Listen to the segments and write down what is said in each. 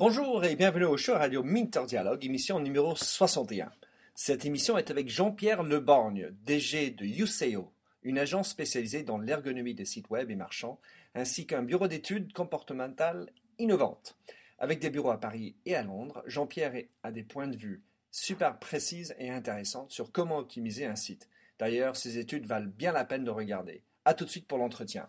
Bonjour et bienvenue au show radio Minter Dialogue, émission numéro 61. Cette émission est avec Jean-Pierre Leborgne, DG de Useo, une agence spécialisée dans l'ergonomie des sites web et marchands, ainsi qu'un bureau d'études comportementales innovantes. Avec des bureaux à Paris et à Londres, Jean-Pierre a des points de vue super précises et intéressantes sur comment optimiser un site. D'ailleurs, ces études valent bien la peine de regarder. A tout de suite pour l'entretien.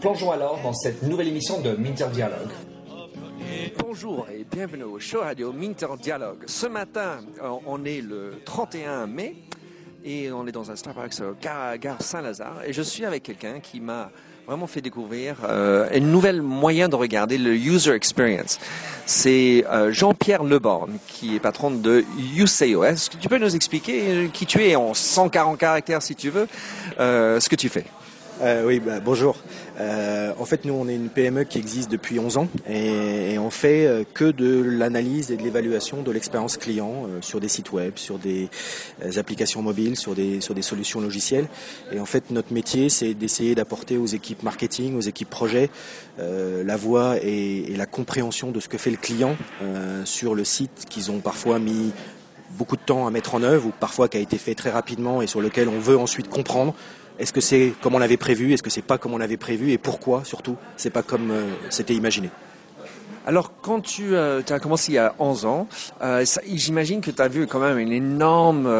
Plongeons alors dans cette nouvelle émission de Minter Dialogue. Bonjour et bienvenue au show radio Minter Dialogue. Ce matin, euh, on est le 31 mai et on est dans un Starbucks gare, gare Saint-Lazare et je suis avec quelqu'un qui m'a vraiment fait découvrir euh, une nouvelle moyen de regarder le user experience. C'est euh, Jean-Pierre Leborn qui est patron de Useo. Est-ce que tu peux nous expliquer qui tu es en 140 caractères si tu veux, ce que tu fais? Euh, oui, bah, bonjour. Euh, en fait, nous, on est une PME qui existe depuis 11 ans et, et on fait euh, que de l'analyse et de l'évaluation de l'expérience client sur des sites web, sur des applications mobiles, sur des, sur des solutions logicielles. Et en fait, notre métier, c'est d'essayer d'apporter aux équipes marketing, aux équipes projet, la voix et, la compréhension de ce que fait le client sur le site qu'ils ont parfois mis beaucoup de temps à mettre en œuvre ou parfois qui a été fait très rapidement et sur lequel on veut ensuite comprendre est-ce que c'est comme on l'avait prévu? Est-ce que c'est pas comme on l'avait prévu? Et pourquoi surtout C'est pas comme euh, c'était imaginé? Alors, quand tu euh, as commencé il y a 11 ans, euh, j'imagine que tu as vu quand même un énorme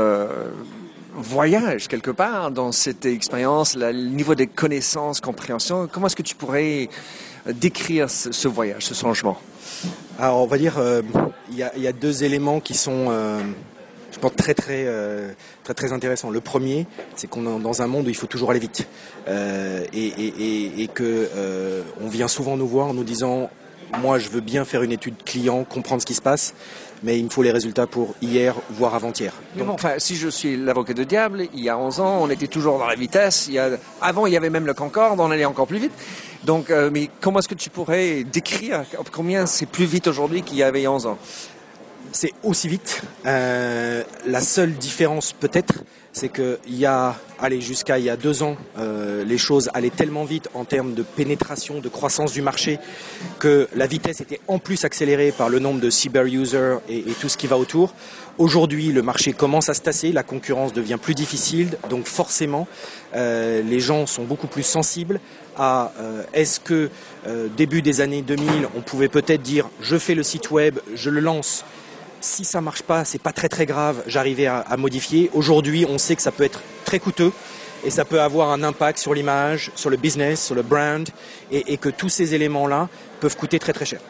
voyage quelque part dans cette expérience, le niveau des connaissances, compréhension. Comment est-ce que tu pourrais décrire ce, voyage, ce changement? Alors, on va dire, il y, y, a deux éléments qui sont je pense très très euh, très très intéressant. Le premier, c'est qu'on est dans un monde où il faut toujours aller vite euh, et, et, et, que euh, on vient souvent nous voir en nous disant moi je veux bien faire une étude client, comprendre ce qui se passe, mais il me faut les résultats pour hier, voire avant-hier. Donc... enfin, si je suis l'avocat de diable, il y a 11 ans, on était toujours dans la vitesse. Il y a... Avant, il y avait même le Concorde, on allait encore plus vite. Donc, euh, mais comment est-ce que tu pourrais décrire combien c'est plus vite aujourd'hui qu'il y avait 11 ans? C'est aussi vite. Euh, la seule différence peut-être, c'est qu'il y a, allez, jusqu'à il y a deux ans, euh, les choses allaient tellement vite en termes de pénétration, de croissance du marché, que la vitesse était en plus accélérée par le nombre de cyber-users et, tout ce qui va autour. Aujourd'hui, le marché commence à se tasser, la concurrence devient plus difficile, donc forcément, euh, les gens sont beaucoup plus sensibles à est-ce que début des années 2000, on pouvait peut-être dire je fais le site web, je le lance si ça marche pas, c'est pas très très grave, j'arrivais à, à, modifier. Aujourd'hui, on sait que ça peut être très coûteux et ça peut avoir un impact sur l'image, sur le business, sur le brand, et, et que tous ces éléments-là peuvent coûter très très cher.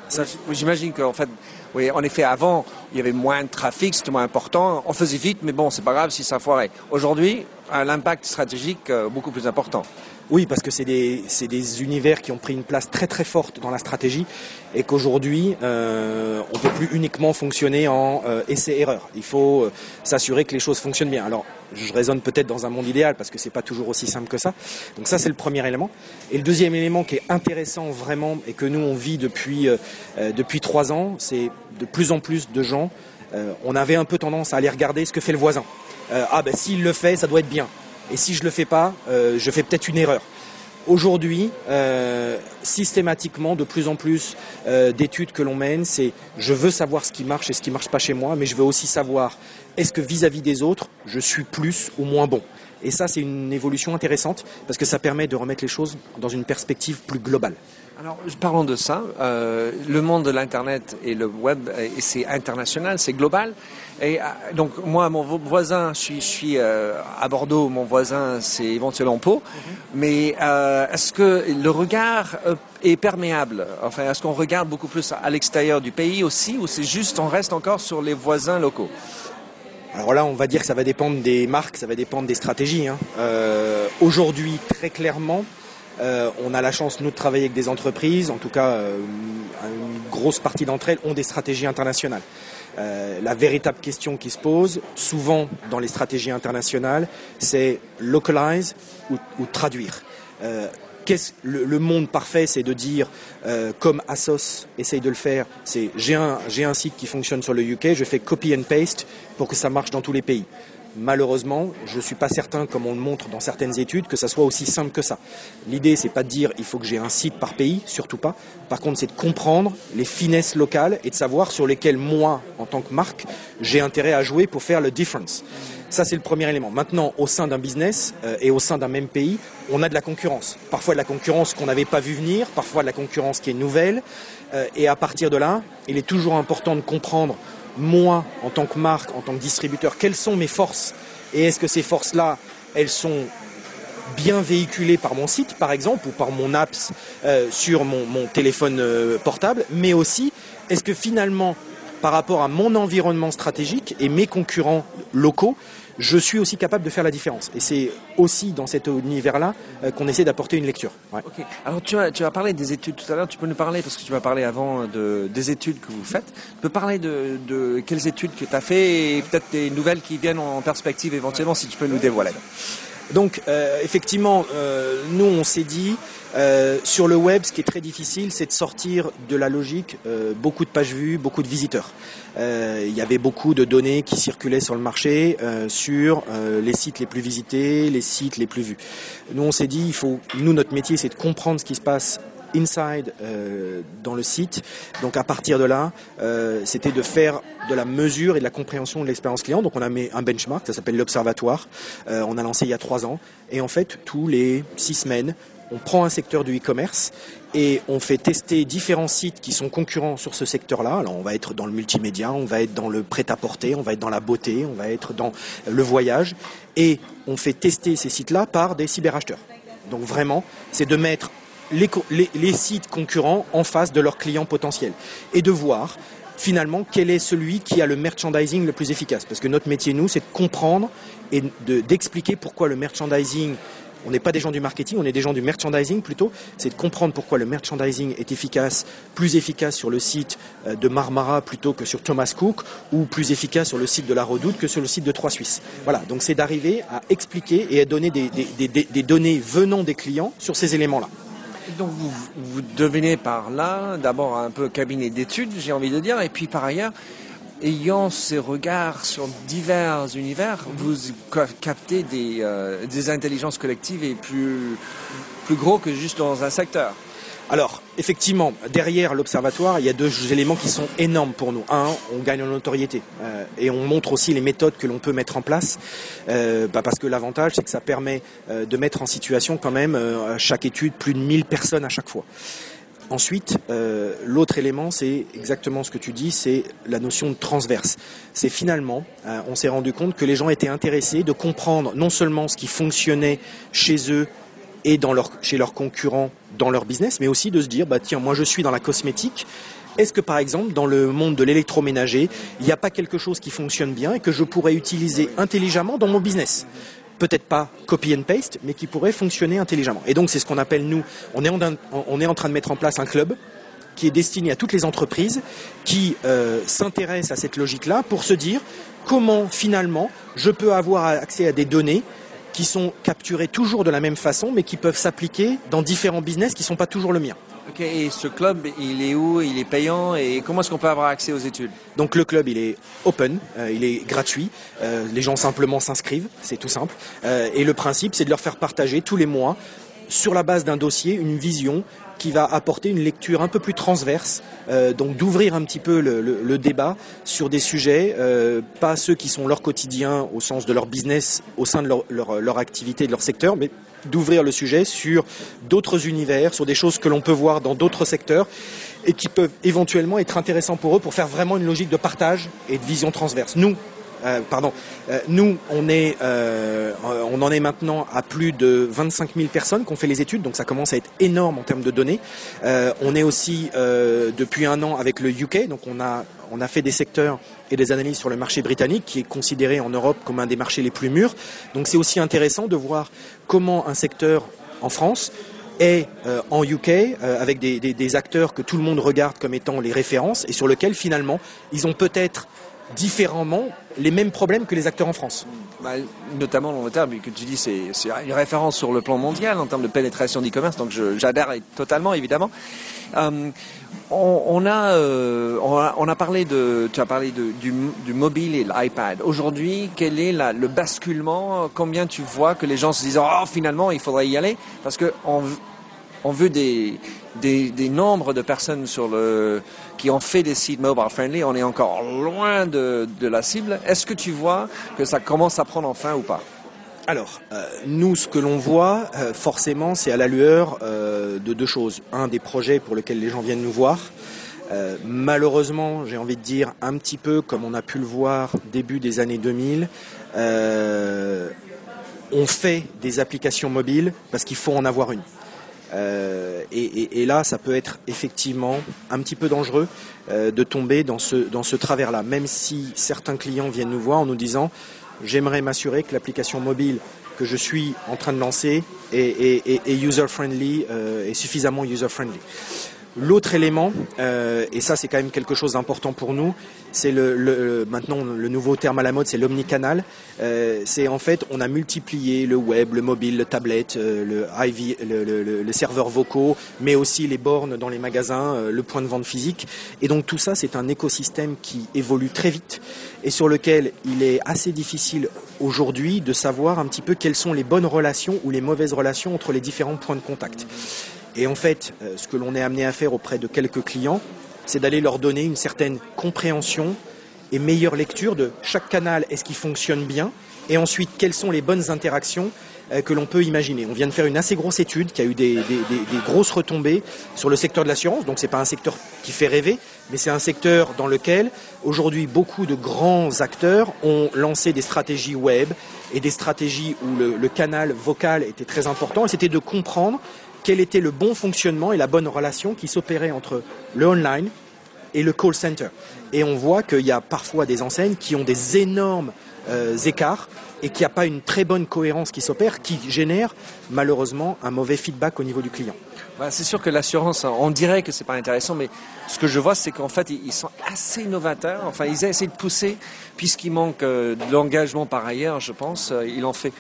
J'imagine qu'en fait, oui, en effet, avant, il y avait moins de trafic, c'était moins important, on faisait vite, mais bon, c'est pas grave si ça foirait. Aujourd'hui, l'impact stratégique euh, beaucoup plus important. Oui, parce que c'est des, des, univers qui ont pris une place très très forte dans la stratégie et qu'aujourd'hui, euh, on ne peut plus uniquement fonctionner en euh, essai-erreur. Il faut euh, s'assurer que les choses fonctionnent bien. Alors, je raisonne peut-être dans un monde idéal parce que c'est pas toujours aussi simple que ça. Donc ça, c'est le premier élément. Et le deuxième élément qui est intéressant vraiment et que nous, on vit depuis, euh, depuis trois ans, c'est de plus en plus de gens, on avait un peu tendance à aller regarder ce que fait le voisin. ah ben s'il le fait, ça doit être bien et si je le fais pas, euh, je fais peut-être une erreur. Aujourd'hui, euh, systématiquement, de plus en plus euh, d'études que l'on mène, c'est je veux savoir ce qui marche et ce qui marche pas chez moi, mais je veux aussi savoir est-ce que vis-à-vis des autres, je suis plus ou moins bon. Et ça, c'est une évolution intéressante parce que ça permet de remettre les choses dans une perspective plus globale. Alors, parlons de ça. Euh, le monde de l'Internet et le web, c'est international, c'est global. Et euh, donc, moi, mon voisin, je suis, je suis euh, à Bordeaux, mon voisin, c'est éventuellement Pau. Mhm. Mais euh, est-ce que le regard euh, est perméable? Enfin, est-ce qu'on regarde beaucoup plus à l'extérieur du pays aussi, ou c'est juste, on reste encore sur les voisins locaux? Alors là, on va dire que ça va dépendre des marques, ça va dépendre des stratégies. Hein. Aujourd'hui, très clairement, on a la chance, nous, de travailler avec des entreprises, en tout cas, une grosse partie d'entre elles ont des stratégies internationales. Euh, la véritable question qui se pose, souvent dans les stratégies internationales, c'est localize ou, traduire. Euh, le, monde parfait, c'est de dire, euh, comme Asos essaye de le faire, c'est j'ai un, un site qui fonctionne sur le UK, je fais copy and paste pour que ça marche dans tous les pays. Malheureusement, je ne suis pas certain, comme on le montre dans certaines études, que ça soit aussi simple que ça. L'idée, c'est pas de dire il faut que j'ai un site par pays, surtout pas. Par contre, c'est de comprendre les finesses locales et de savoir sur lesquelles moi, en tant que marque, j'ai intérêt à jouer pour faire le difference. Ça, c'est le premier élément. Maintenant, au sein d'un business euh, et au sein d'un même pays, on a de la concurrence. Parfois de la concurrence qu'on n'avait pas vu venir, parfois de la concurrence qui est nouvelle. Euh, et à partir de là, il est toujours important de comprendre moi, en tant que marque, en tant que distributeur, quelles sont mes forces et est-ce que ces forces-là, elles sont bien véhiculées par mon site, par exemple, ou par mon apps euh, sur mon, téléphone euh, portable, mais aussi, est-ce que finalement, par rapport à mon environnement stratégique et mes concurrents locaux, je suis aussi capable de faire la différence. Et c'est aussi dans cet univers-là euh, qu'on essaie d'apporter une lecture. Alors tu as, tu as parlé des études tout à l'heure, tu peux nous parler, parce que tu m'as parlé avant de, des études que vous faites, tu peux parler de, de quelles études que tu as fait et peut-être des nouvelles qui viennent en perspective éventuellement, si tu peux nous dévoiler. Donc euh, effectivement, euh, nous on s'est dit euh, sur le web, ce qui est très difficile, c'est de sortir de la logique beaucoup de pages vues, beaucoup de visiteurs. il y avait beaucoup de données qui circulaient sur le marché sur les sites les plus visités, les sites les plus vus. Nous on s'est dit, il faut, nous notre métier, c'est de comprendre ce qui se passe inside euh, dans le site. Donc à partir de là, euh, c'était de faire de la mesure et de la compréhension de l'expérience client. Donc on a mis un benchmark, ça s'appelle l'Observatoire. Euh, on a lancé il y a trois ans. Et en fait, tous les six semaines, on prend un secteur du e-commerce et on fait tester différents sites qui sont concurrents sur ce secteur-là. Alors on va être dans le multimédia, on va être dans le prêt-à-porter, on va être dans la beauté, on va être dans le voyage et on fait tester ces sites-là par des cyberacheteurs. Donc vraiment, c'est de mettre les, sites concurrents en face de leurs clients potentiels et de voir finalement quel est celui qui a le merchandising le plus efficace. Parce que notre métier, nous, c'est de comprendre et d'expliquer pourquoi le merchandising on n'est pas des gens du marketing, on est des gens du merchandising plutôt. C'est de comprendre pourquoi le merchandising est efficace, plus efficace sur le site euh, de Marmara plutôt que sur Thomas Cook, ou plus efficace sur le site de la Redoute que sur le site de Trois Suisses. Voilà, donc c'est d'arriver à expliquer et à donner des données venant des clients sur ces éléments-là. Donc vous, vous devenez par là, d'abord un peu cabinet d'études, j'ai envie de dire, et puis par ailleurs, ayant ces regards sur divers univers, vous captez des, euh, des intelligences collectives et plus, plus gros que juste dans un secteur. Alors, effectivement, derrière l'observatoire, il y a deux éléments qui sont énormes pour nous. Un, on gagne en notoriété euh, et on montre aussi les méthodes que l'on peut mettre en place, euh, bah, parce que l'avantage, c'est que ça permet euh, de mettre en situation quand même à chaque étude plus de 1000 personnes à chaque fois. Ensuite, l'autre élément, c'est exactement ce que tu dis, c'est la notion de transverse. C'est finalement, on s'est rendu compte que les gens étaient intéressés de comprendre non seulement ce qui fonctionnait chez eux et dans leur, chez leurs concurrents dans leur business, mais aussi de se dire, bah tiens, moi je suis dans la cosmétique. Est-ce que par exemple, dans le monde de l'électroménager, il n'y a pas quelque chose qui fonctionne bien et que je pourrais utiliser intelligemment dans mon business? Peut-être pas copy and paste, mais qui pourrait fonctionner intelligemment. Et donc c'est ce qu'on appelle nous, on est, en, train de mettre en place un club qui est destiné à toutes les entreprises qui euh, s'intéressent à cette logique-là pour se dire comment finalement je peux avoir accès à des données qui sont capturés toujours de la même façon, mais qui peuvent s'appliquer dans différents business qui ne sont pas toujours le mien. Et ce club, il est où? Il est payant? Et comment est-ce qu'on peut avoir accès aux études? Donc le club, il est open, euh, il est gratuit. Euh, les gens simplement s'inscrivent, c'est tout simple. Euh, et le principe, c'est de leur faire partager tous les mois, sur la base d'un dossier, une vision qui va apporter une lecture un peu plus transverse, donc d'ouvrir un petit peu le, débat sur des sujets, pas ceux qui sont leur quotidien au sens de leur business au sein de leur, activité, de leur secteur, mais d'ouvrir le sujet sur d'autres univers, sur des choses que l'on peut voir dans d'autres secteurs et qui peuvent éventuellement être intéressants pour eux pour faire vraiment une logique de partage et de vision transverse. Nous, euh, pardon, euh, nous, on, euh, on en est maintenant à plus de 25 000 personnes qui ont fait les études, donc ça commence à être énorme en termes de données. on est aussi depuis un an avec le UK, donc on a on a fait des secteurs et des analyses sur le marché britannique, qui est considéré en Europe comme un des marchés les plus mûrs. Donc c'est aussi intéressant de voir comment un secteur en France est euh, en UK euh, avec des, des, acteurs que tout le monde regarde comme étant les références et sur lesquels finalement ils ont peut-être différemment les mêmes problèmes que les acteurs en France. Bah, notamment l'Angleterre, mais que tu dis, c'est une référence sur le plan mondial en termes de pénétration d'e-commerce, donc j'adhère totalement, évidemment. Euh, on, a, euh, on, a, parlé de, tu as parlé de, du, du, mobile et l'iPad. Aujourd'hui, quel est la, le basculement? Combien tu vois que les gens se disent, oh, finalement, il faudrait y aller? Parce que on, on veut des, nombres de personnes sur le, qui ont fait des sites mobile friendly. On est encore loin de, de la cible. Est-ce que tu vois que ça commence à prendre enfin ou pas? Alors, euh, nous, ce que l'on voit, euh, forcément, c'est à la lueur euh, de deux choses. Un, des projets pour lesquels les gens viennent nous voir. malheureusement, j'ai envie de dire, un petit peu comme on a pu le voir début des années 2000, on fait des applications mobiles parce qu'il faut en avoir une. Et, et, là, ça peut être effectivement un petit peu dangereux de tomber dans ce, dans ce travers-là, même si certains clients viennent nous voir en nous disant j'aimerais m'assurer que l'application mobile que je suis en train de lancer est, user-friendly, euh, est suffisamment user-friendly. L'autre élément, euh, et ça c'est quand même quelque chose d'important pour nous, c'est le, maintenant le nouveau terme à la mode, c'est l'omnicanal. Euh, c'est en fait on a multiplié le web, le mobile, le tablette, euh, le, IV, le, vocaux, mais aussi les bornes dans les magasins, le point de vente physique. Et donc tout ça c'est un écosystème qui évolue très vite et sur lequel il est assez difficile aujourd'hui de savoir un petit peu quelles sont les bonnes relations ou les mauvaises relations entre les différents points de contact. Et en fait, euh, ce que l'on est amené à faire auprès de quelques clients, c'est d'aller leur donner une certaine compréhension et meilleure lecture de chaque canal, est-ce qu'il fonctionne bien, et ensuite quelles sont les bonnes interactions euh, que l'on peut imaginer. On vient de faire une assez grosse étude qui a eu des, grosses retombées sur le secteur de l'assurance, donc ce n'est pas un secteur qui fait rêver, mais c'est un secteur dans lequel aujourd'hui beaucoup de grands acteurs ont lancé des stratégies web et des stratégies où le, le canal vocal était très important, et c'était de comprendre quel était le bon fonctionnement et la bonne relation qui s'opérait entre le online et le call center. Et on voit qu'il y a parfois des enseignes qui ont des énormes euh, écarts et qu'il n'y a pas une très bonne cohérence qui s'opère, qui génère malheureusement un mauvais feedback au niveau du client. Bah, c'est sûr que l'assurance, on dirait que c'est pas intéressant, mais ce que je vois, c'est qu'en fait, ils sont assez novateurs. Enfin, ils essaient de pousser, puisqu'il manque euh, de l'engagement par ailleurs, je pense, euh, en fait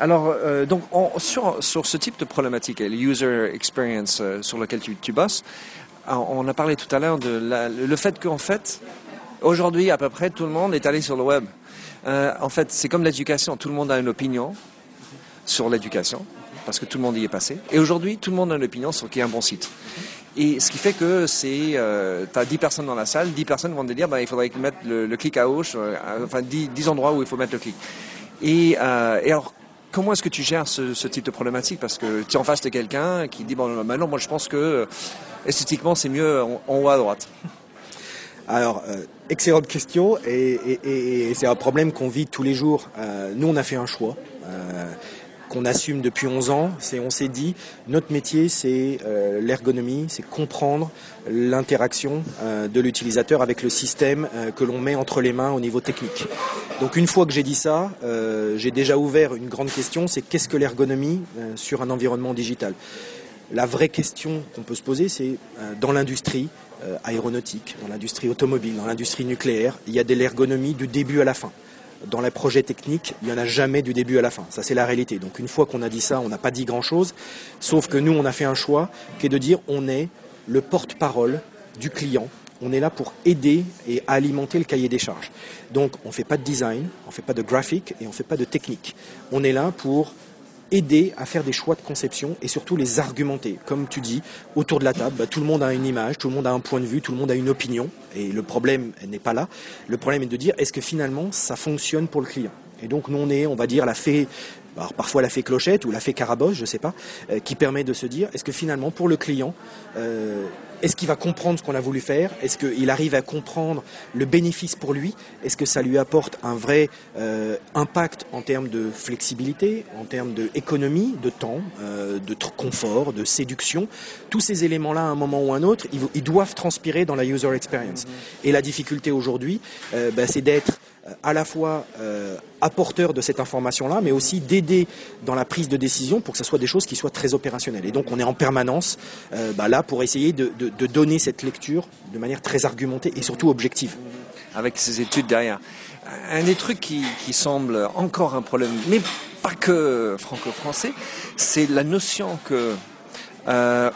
alors, euh, donc, sur, sur, ce type de problématique, le user experience euh, sur lequel tu, tu bosses, on a parlé tout à l'heure de le fait qu'en fait, aujourd'hui, à peu près tout le monde est allé sur le web. Euh, en fait, c'est comme l'éducation, tout le monde a une opinion sur l'éducation, parce que tout le monde y est passé. Et aujourd'hui, tout le monde a une opinion sur qui est un bon site. Et ce qui fait que c'est, euh, tu as 10 personnes dans la salle, 10 personnes vont te dire, bah, il faudrait mettre le, clic à gauche, euh, enfin 10, 10, endroits où il faut mettre le clic. Et, et alors, Comment est-ce que tu gères ce, type de problématique? Parce que tu es en face de quelqu'un qui dit bon, maintenant, moi je pense que euh, esthétiquement c'est mieux en, haut à droite. Alors, euh, excellente question, et, c'est un problème qu'on vit tous les jours. Euh, nous, on a fait un choix qu'on assume depuis 11 ans. C'est, on s'est dit, notre métier, c'est euh, l'ergonomie, c'est comprendre l'interaction euh, de l'utilisateur avec le système euh, que l'on met entre les mains au niveau technique. Donc une fois que j'ai dit ça, j'ai déjà ouvert une grande question, c'est qu'est-ce que l'ergonomie sur un environnement digital? La vraie question qu'on peut se poser, c'est dans l'industrie aéronautique, dans l'industrie automobile, dans l'industrie nucléaire, il y a de l'ergonomie du début à la fin dans les projets techniques, il n'y en a jamais du début à la fin. Ça, c'est la réalité. Donc, une fois qu'on a dit ça, on n'a pas dit grand-chose. Sauf que nous, on a fait un choix qui est de dire on est le porte-parole du client. On est là pour aider et alimenter le cahier des charges. Donc, on ne fait pas de design, on ne fait pas de graphique et on ne fait pas de technique. On est là pour aider à faire des choix de conception et surtout les argumenter. Comme tu dis, autour de la table, bah, tout le monde a une image, tout le monde a un point de vue, tout le monde a une opinion. Et le problème n'est pas là. Le problème est de dire, est-ce que finalement, ça fonctionne pour le client? Et donc, nous, on est, on va dire, la fée alors parfois la fée clochette ou la fée carabosse, je ne sais pas, euh, qui permet de se dire est-ce que finalement pour le client, euh, est-ce qu'il va comprendre ce qu'on a voulu faire? Est-ce qu'il arrive à comprendre le bénéfice pour lui? Est-ce que ça lui apporte un vrai euh, impact en termes de flexibilité, en termes d'économie, de temps, de confort, de séduction? Tous ces éléments-là, à un moment ou à un autre, ils, doivent transpirer dans la user experience. Et la difficulté aujourd'hui, bah, c'est d'être à la fois euh, apporteur de cette information-là, mais aussi d'aider dans la prise de décision pour que ce soit des choses qui soient très opérationnelles. Et donc on est en permanence euh, bah, là pour essayer de, donner cette lecture de manière très argumentée et surtout objective. Avec ces études derrière. Un des trucs qui, semble encore un problème, mais pas que franco-français, c'est la notion que euh,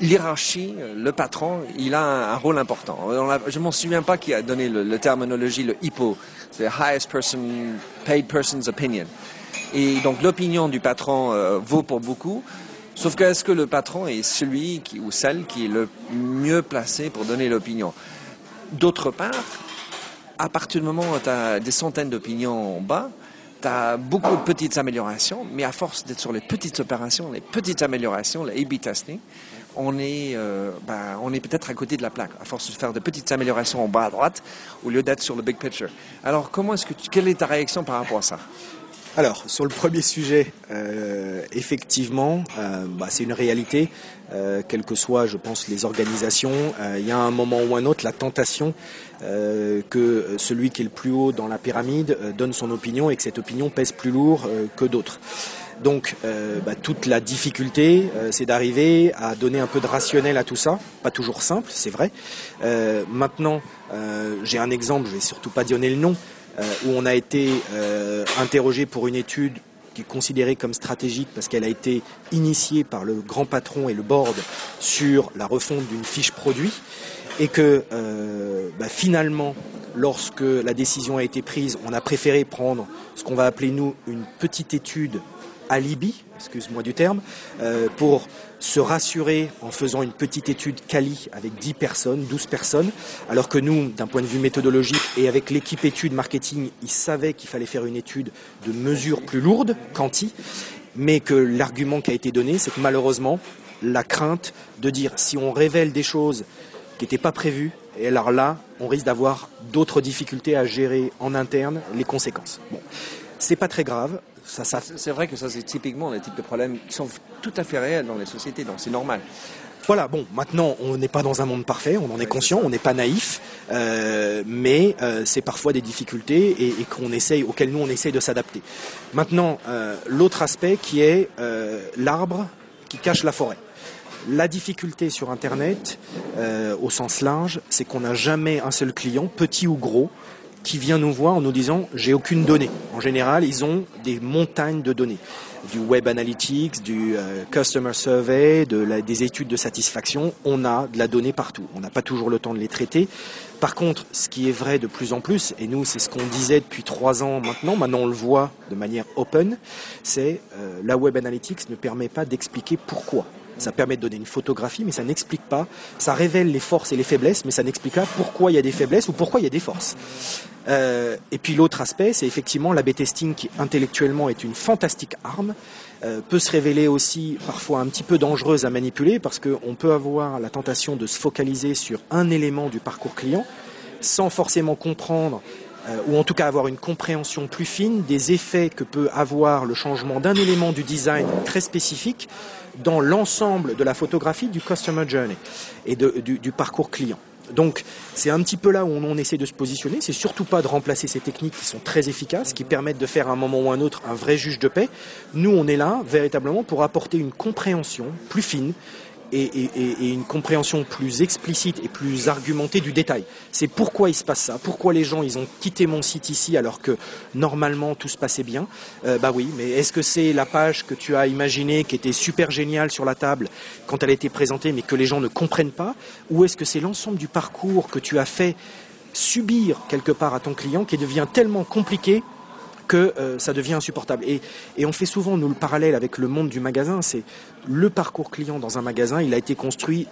l'hierarchie, le patron, il a un, rôle important. je m'en souviens pas qui a donné le, terminologie, le HIPPO, c'est Highest Person, Paid Person's Opinion. Et donc l'opinion du patron euh, vaut pour beaucoup. Sauf que est-ce que le patron est celui qui, ou celle qui est le mieux placé pour donner l'opinion? D'autre part, à partir du moment où tu as des centaines d'opinions en bas, tu as beaucoup de petites améliorations, mais à force d'être sur les petites opérations, les petites améliorations, le A-B testing, on est, euh, ben, est peut-être à côté de la plaque, à force de faire de petites améliorations en bas à droite, au lieu d'être sur le big picture. Alors, comment est-ce que quelle est ta réaction par rapport à ça? Alors, sur le premier sujet, euh, effectivement, euh, bah, c'est une réalité. Quelles que soient, je pense, les organisations, il y a un moment ou un autre la tentation que celui qui est le plus haut dans la pyramide donne son opinion et que cette opinion pèse plus lourd que d'autres. Donc euh, bah, toute la difficulté, euh, c'est d'arriver à donner un peu de rationnel à tout ça. Pas toujours simple, c'est vrai. Euh, maintenant, j'ai un exemple, je vais surtout pas donner le nom, où on a été interrogé pour une étude qui est considérée comme stratégique parce qu'elle a été initiée par le grand patron et le board sur la refonte d'une fiche produit et que bah, finalement, lorsque la décision a été prise, on a préféré prendre ce qu'on va appeler nous une petite étude alibi, excuse-moi du terme, euh, pour se rassurer en faisant une petite étude quali avec 10 personnes, 12 personnes, alors que nous, d'un point de vue méthodologique et avec l'équipe étude marketing, ils savaient qu'il fallait faire une étude de mesure plus lourde, quanti, mais que l'argument qui a été donné, c'est que malheureusement, la crainte de dire si on révèle des choses qui n'étaient pas prévues, et alors là, on risque d'avoir d'autres difficultés à gérer en interne les conséquences. Bon, c'est pas très grave. C'est vrai que ça, c'est typiquement des types de problèmes qui sont tout à fait réels dans les sociétés, donc c'est normal. Voilà, bon, maintenant, on n'est pas dans un monde parfait, on en est conscient, on n'est pas naïf, euh, mais euh, c'est parfois des difficultés et, qu'on essaye, auxquelles nous on essaye de s'adapter. Maintenant, euh, l'autre aspect qui est l'arbre qui cache la forêt. La difficulté sur Internet, au sens large, c'est qu'on n'a jamais un seul client, petit ou gros, qui vient nous voir en nous disant j'ai aucune donnée. En général, ils ont des montagnes de données, du web analytics, du euh, customer survey, de des études de satisfaction. On a de la donnée partout. On n'a pas toujours le temps de les traiter. Par contre, ce qui est vrai de plus en plus, et nous c'est ce qu'on disait depuis trois ans maintenant, maintenant on le voit de manière open, c'est euh, la web analytics ne permet pas d'expliquer pourquoi ça permet de donner une photographie, mais ça n'explique pas. Ça révèle les forces et les faiblesses, mais ça n'explique pas pourquoi il y a des faiblesses ou pourquoi il y a des forces. Euh, et puis l'autre aspect, c'est effectivement l'AB testing qui intellectuellement est une fantastique arme, euh, peut se révéler aussi parfois un petit peu dangereuse à manipuler parce qu'on peut avoir la tentation de se focaliser sur un élément du parcours client sans forcément comprendre ou en tout cas avoir une compréhension plus fine des effets que peut avoir le changement d'un élément du design très spécifique dans l'ensemble de la photographie du customer journey et du, parcours client. Donc c'est un petit peu là où on, essaie de se positionner. C'est surtout pas de remplacer ces techniques qui sont très efficaces, qui permettent de faire à un moment ou à un autre un vrai juge de paix. Nous, on est là véritablement pour apporter une compréhension plus fine et, une compréhension plus explicite et plus argumentée du détail. C'est pourquoi il se passe ça, pourquoi les gens ils ont quitté mon site ici alors que normalement tout se passait bien. Euh, bah oui, mais est-ce que c'est la page que tu as imaginée qui était super géniale sur la table quand elle a été présentée mais que les gens ne comprennent pas, ou est-ce que c'est l'ensemble du parcours que tu as fait subir quelque part à ton client qui devient tellement compliqué que euh, ça devient insupportable. Et, on fait souvent, nous, le parallèle avec le monde du magasin, c'est le parcours client dans un magasin, il a été construit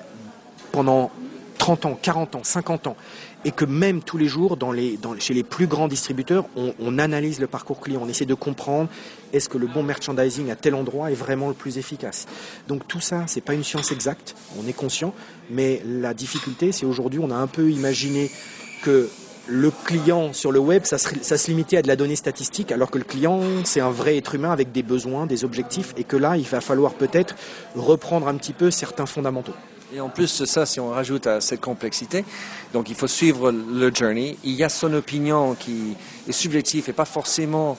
pendant 30 ans, 40 ans, 50 ans, et que même tous les jours, dans les, dans, chez les plus grands distributeurs, on, on, analyse le parcours client, on essaie de comprendre est-ce que le bon merchandising à tel endroit est vraiment le plus efficace? Donc tout ça, c'est pas une science exacte, on est conscient, mais la difficulté, c'est aujourd'hui, on a un peu imaginé que le client sur le web, ça se, ça limitait à de la donnée statistique, alors que le client, c'est un vrai être humain avec des besoins, des objectifs, et que là, il va falloir peut-être reprendre un petit peu certains fondamentaux. Et en plus de ça, si on rajoute à cette complexité, donc il faut suivre le journey. Il y a son opinion qui est subjective et pas forcément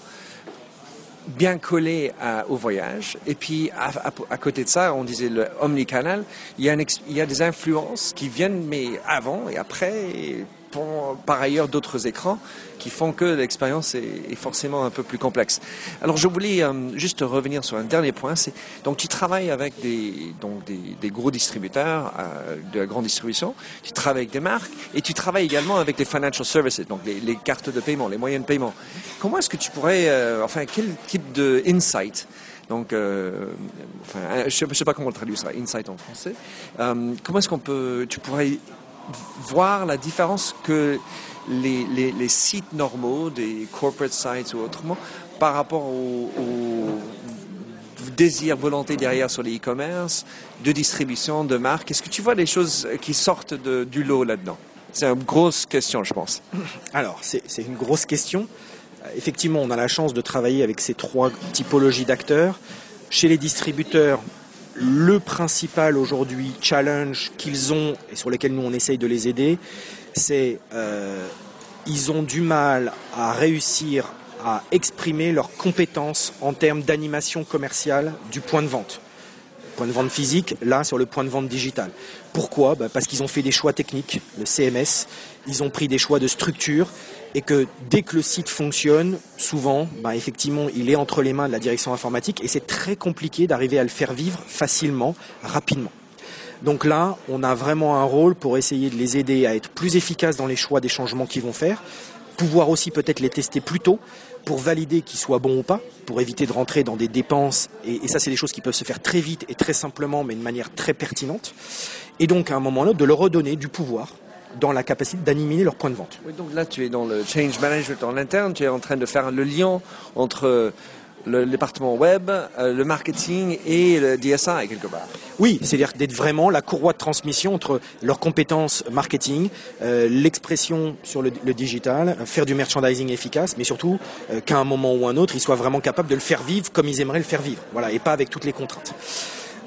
bien collée au voyage. Et puis à, côté de ça, on disait le omnicanal, il y, a il y a des influences qui viennent mais avant et après. Par ailleurs d'autres écrans qui font que l'expérience est, forcément un peu plus complexe. Alors je voulais euh, juste revenir sur un dernier point. Donc tu travailles avec des gros distributeurs euh, de la grande distribution. Tu travailles avec des marques et tu travailles également avec des financial services, donc les, cartes de paiement, les moyens de paiement. Comment est-ce que tu pourrais, euh, enfin quel type de insight donc, je ne sais pas comment on traduit ça, insight en français. comment est-ce qu'on peut, tu pourrais voir la différence que les, sites normaux, des corporate sites ou autrement, par rapport au, désir, volonté derrière sur les e-commerce, de distribution, de marque. Est-ce que tu vois des choses qui sortent du lot là-dedans? C'est une grosse question, je pense. Alors, c'est une grosse question. Effectivement, on a la chance de travailler avec ces trois typologies d'acteurs. Chez les distributeurs, le principal aujourd'hui challenge qu'ils ont et sur lesquels nous on essaye de les aider, c'est euh, ils ont du mal à réussir à exprimer leurs compétences en termes d'animation commerciale du point de vente. Point de vente physique, là sur le point de vente digital. Pourquoi? Bah, Parce qu'ils ont fait des choix techniques, le CMS, ils ont pris des choix de structure et que dès que le site fonctionne, souvent, bah, effectivement, il est entre les mains de la direction informatique et c'est très compliqué d'arriver à le faire vivre facilement, rapidement. Donc là, on a vraiment un rôle pour essayer de les aider à être plus efficaces dans les choix des changements qu'ils vont faire, pouvoir aussi peut-être les tester plus tôt pour valider qu'ils soient bons ou pas, pour éviter de rentrer dans des dépenses. Et, ça, c'est des choses qui peuvent se faire très vite et très simplement, mais de manière très pertinente. Et donc, à un moment ou l'autre, de leur redonner du pouvoir dans la capacité d'animer leur point de vente. Oui, donc là, tu es dans le change management en interne, tu es en train de faire le lien entre le département web, euh, le marketing et le DSI quelque part. Oui, c'est-à-dire d'être vraiment la courroie de transmission entre leurs compétences marketing, euh, l'expression sur le, digital, faire du merchandising efficace, mais surtout euh, qu'à un moment ou un autre, ils soient vraiment capables de le faire vivre comme ils aimeraient le faire vivre, voilà, et pas avec toutes les contraintes.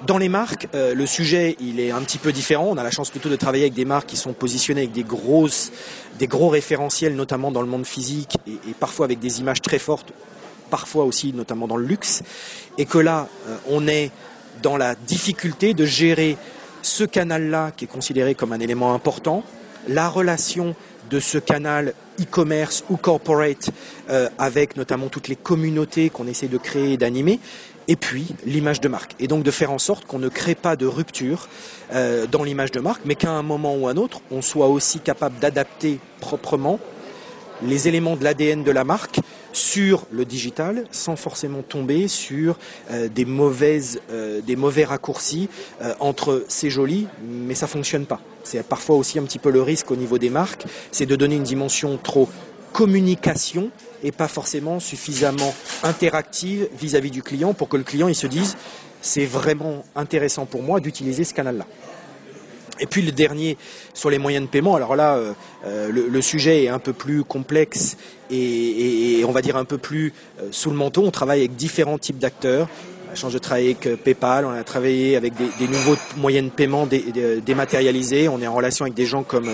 Dans les marques, le sujet il est un petit peu différent. On a la chance plutôt de travailler avec des marques qui sont positionnées avec des grosses, des gros référentiels, notamment dans le monde physique, et, et parfois avec des images très fortes parfois aussi notamment dans le luxe, et que là, euh, on est dans la difficulté de gérer ce canal-là qui est considéré comme un élément important, la relation de ce canal e-commerce ou corporate euh, avec notamment toutes les communautés qu'on essaie de créer et d'animer, et puis l'image de marque. Et donc de faire en sorte qu'on ne crée pas de rupture euh, dans l'image de marque, mais qu'à un moment ou un autre, on soit aussi capable d'adapter proprement les éléments de l'ADN de la marque sur le digital sans forcément tomber sur euh, des mauvaises euh, des mauvais raccourcis entre c'est joli mais ça fonctionne pas. C'est parfois aussi un petit peu le risque au niveau des marques, c'est de donner une dimension trop communication et pas forcément suffisamment interactive vis-à-vis -vis du client pour que le client il se dise c'est vraiment intéressant pour moi d'utiliser ce canal-là. Et puis le dernier sur les moyens de paiement. Alors là, euh, euh, le, sujet est un peu plus complexe et, on va dire un peu plus euh, sous le manteau. On travaille avec différents types d'acteurs. On a de travailler avec PayPal, on a travaillé avec des, nouveaux moyens de paiement dématérialisés. On est en relation avec des gens comme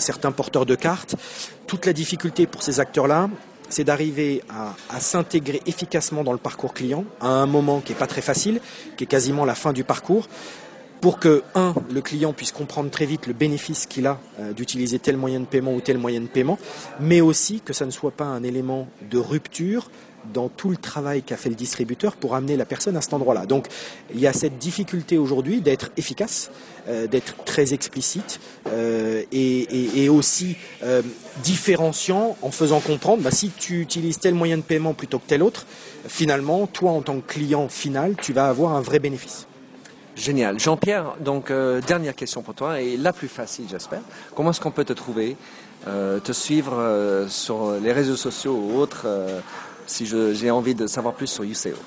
certains porteurs de cartes. Toute la difficulté pour ces acteurs-là, c'est d'arriver à, s'intégrer efficacement dans le parcours client à un moment qui n'est pas très facile, qui est quasiment la fin du parcours, pour que, un, le client puisse comprendre très vite le bénéfice qu'il a euh, d'utiliser tel moyen de paiement ou tel moyen de paiement, mais aussi que ça ne soit pas un élément de rupture dans tout le travail qu'a fait le distributeur pour amener la personne à cet endroit-là. Donc il y a cette difficulté aujourd'hui d'être efficace, euh, d'être très explicite euh, et, aussi différenciant en faisant comprendre, bah, si tu utilises tel moyen de paiement plutôt que tel autre, finalement, toi en tant que client final, tu vas avoir un vrai bénéfice. Génial. Jean-Pierre, donc euh, dernière question pour toi et la plus facile j'espère. Comment est-ce qu'on peut te trouver, euh, te suivre euh, sur les réseaux sociaux ou autres si j'ai envie de savoir plus sur UCO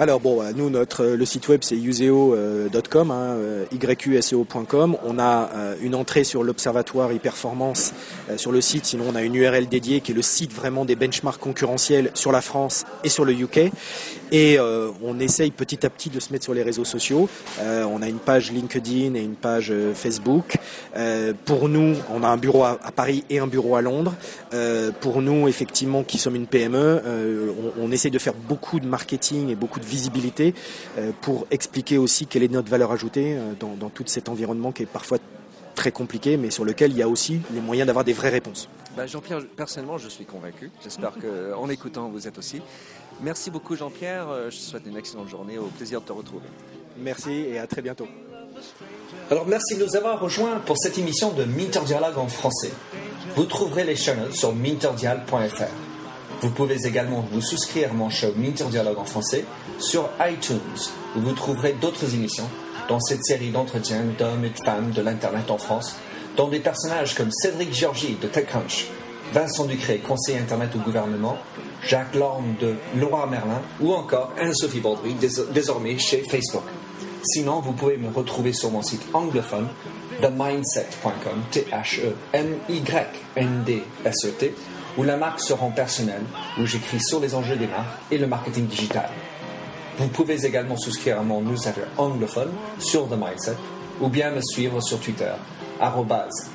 alors bon, nous notre le site web c'est useo.com, hein, yuseo.com. On a une entrée sur l'observatoire e-performance sur le site. Sinon, on a une URL dédiée qui est le site vraiment des benchmarks concurrentiels sur la France et sur le UK. Et euh, on essaye petit à petit de se mettre sur les réseaux sociaux. Euh, on a une page LinkedIn et une page euh, Facebook. pour nous, on a un bureau à, Paris et un bureau à Londres. pour nous, effectivement, qui sommes une PME, on, on, essaye de faire beaucoup de marketing et beaucoup de visibilité pour expliquer aussi quelle est notre valeur ajoutée dans, dans tout cet environnement qui est parfois très compliqué, mais sur lequel il y a aussi les moyens d'avoir des vraies réponses. Bah, Jean-Pierre, personnellement, je suis convaincu. J'espère qu'en écoutant, vous êtes aussi. Merci beaucoup Jean-Pierre, euh, je te souhaite une excellente journée, au plaisir de te retrouver. Merci et à très bientôt. Alors merci de nous avoir rejoints pour cette émission de Minter Dialogue en français. Vous trouverez les chaînes sur minterdial.fr. Vous pouvez également vous souscrire à mon show Minter Dialogue en français sur iTunes, où vous trouverez d'autres émissions dans cette série d'entretiens d'hommes et de femmes de l'Internet en France, dont des personnages comme Cédric Georgie de TechCrunch, Vincent Ducré, conseiller Internet au gouvernement, Jacques Lorme de Laura Merlin ou encore Anne-Sophie Baudry, désormais chez Facebook. Sinon, vous pouvez me retrouver sur mon site anglophone themindset.com, T-H-E-M-Y-N-D-S-E-T, où la marque se rend personnelle, où j'écris sur les enjeux des marques et le marketing digital. Vous pouvez également souscrire à mon newsletter anglophone sur The Mindset ou bien me suivre sur Twitter,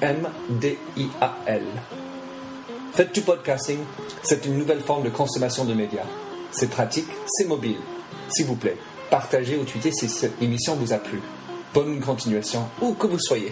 M-D-I-A-L. Faites du podcasting, c'est une nouvelle forme de consommation de médias. C'est pratique, c'est mobile. S'il vous plaît, partagez ou tweetez si cette émission vous a plu. Bonne continuation, où que vous soyez.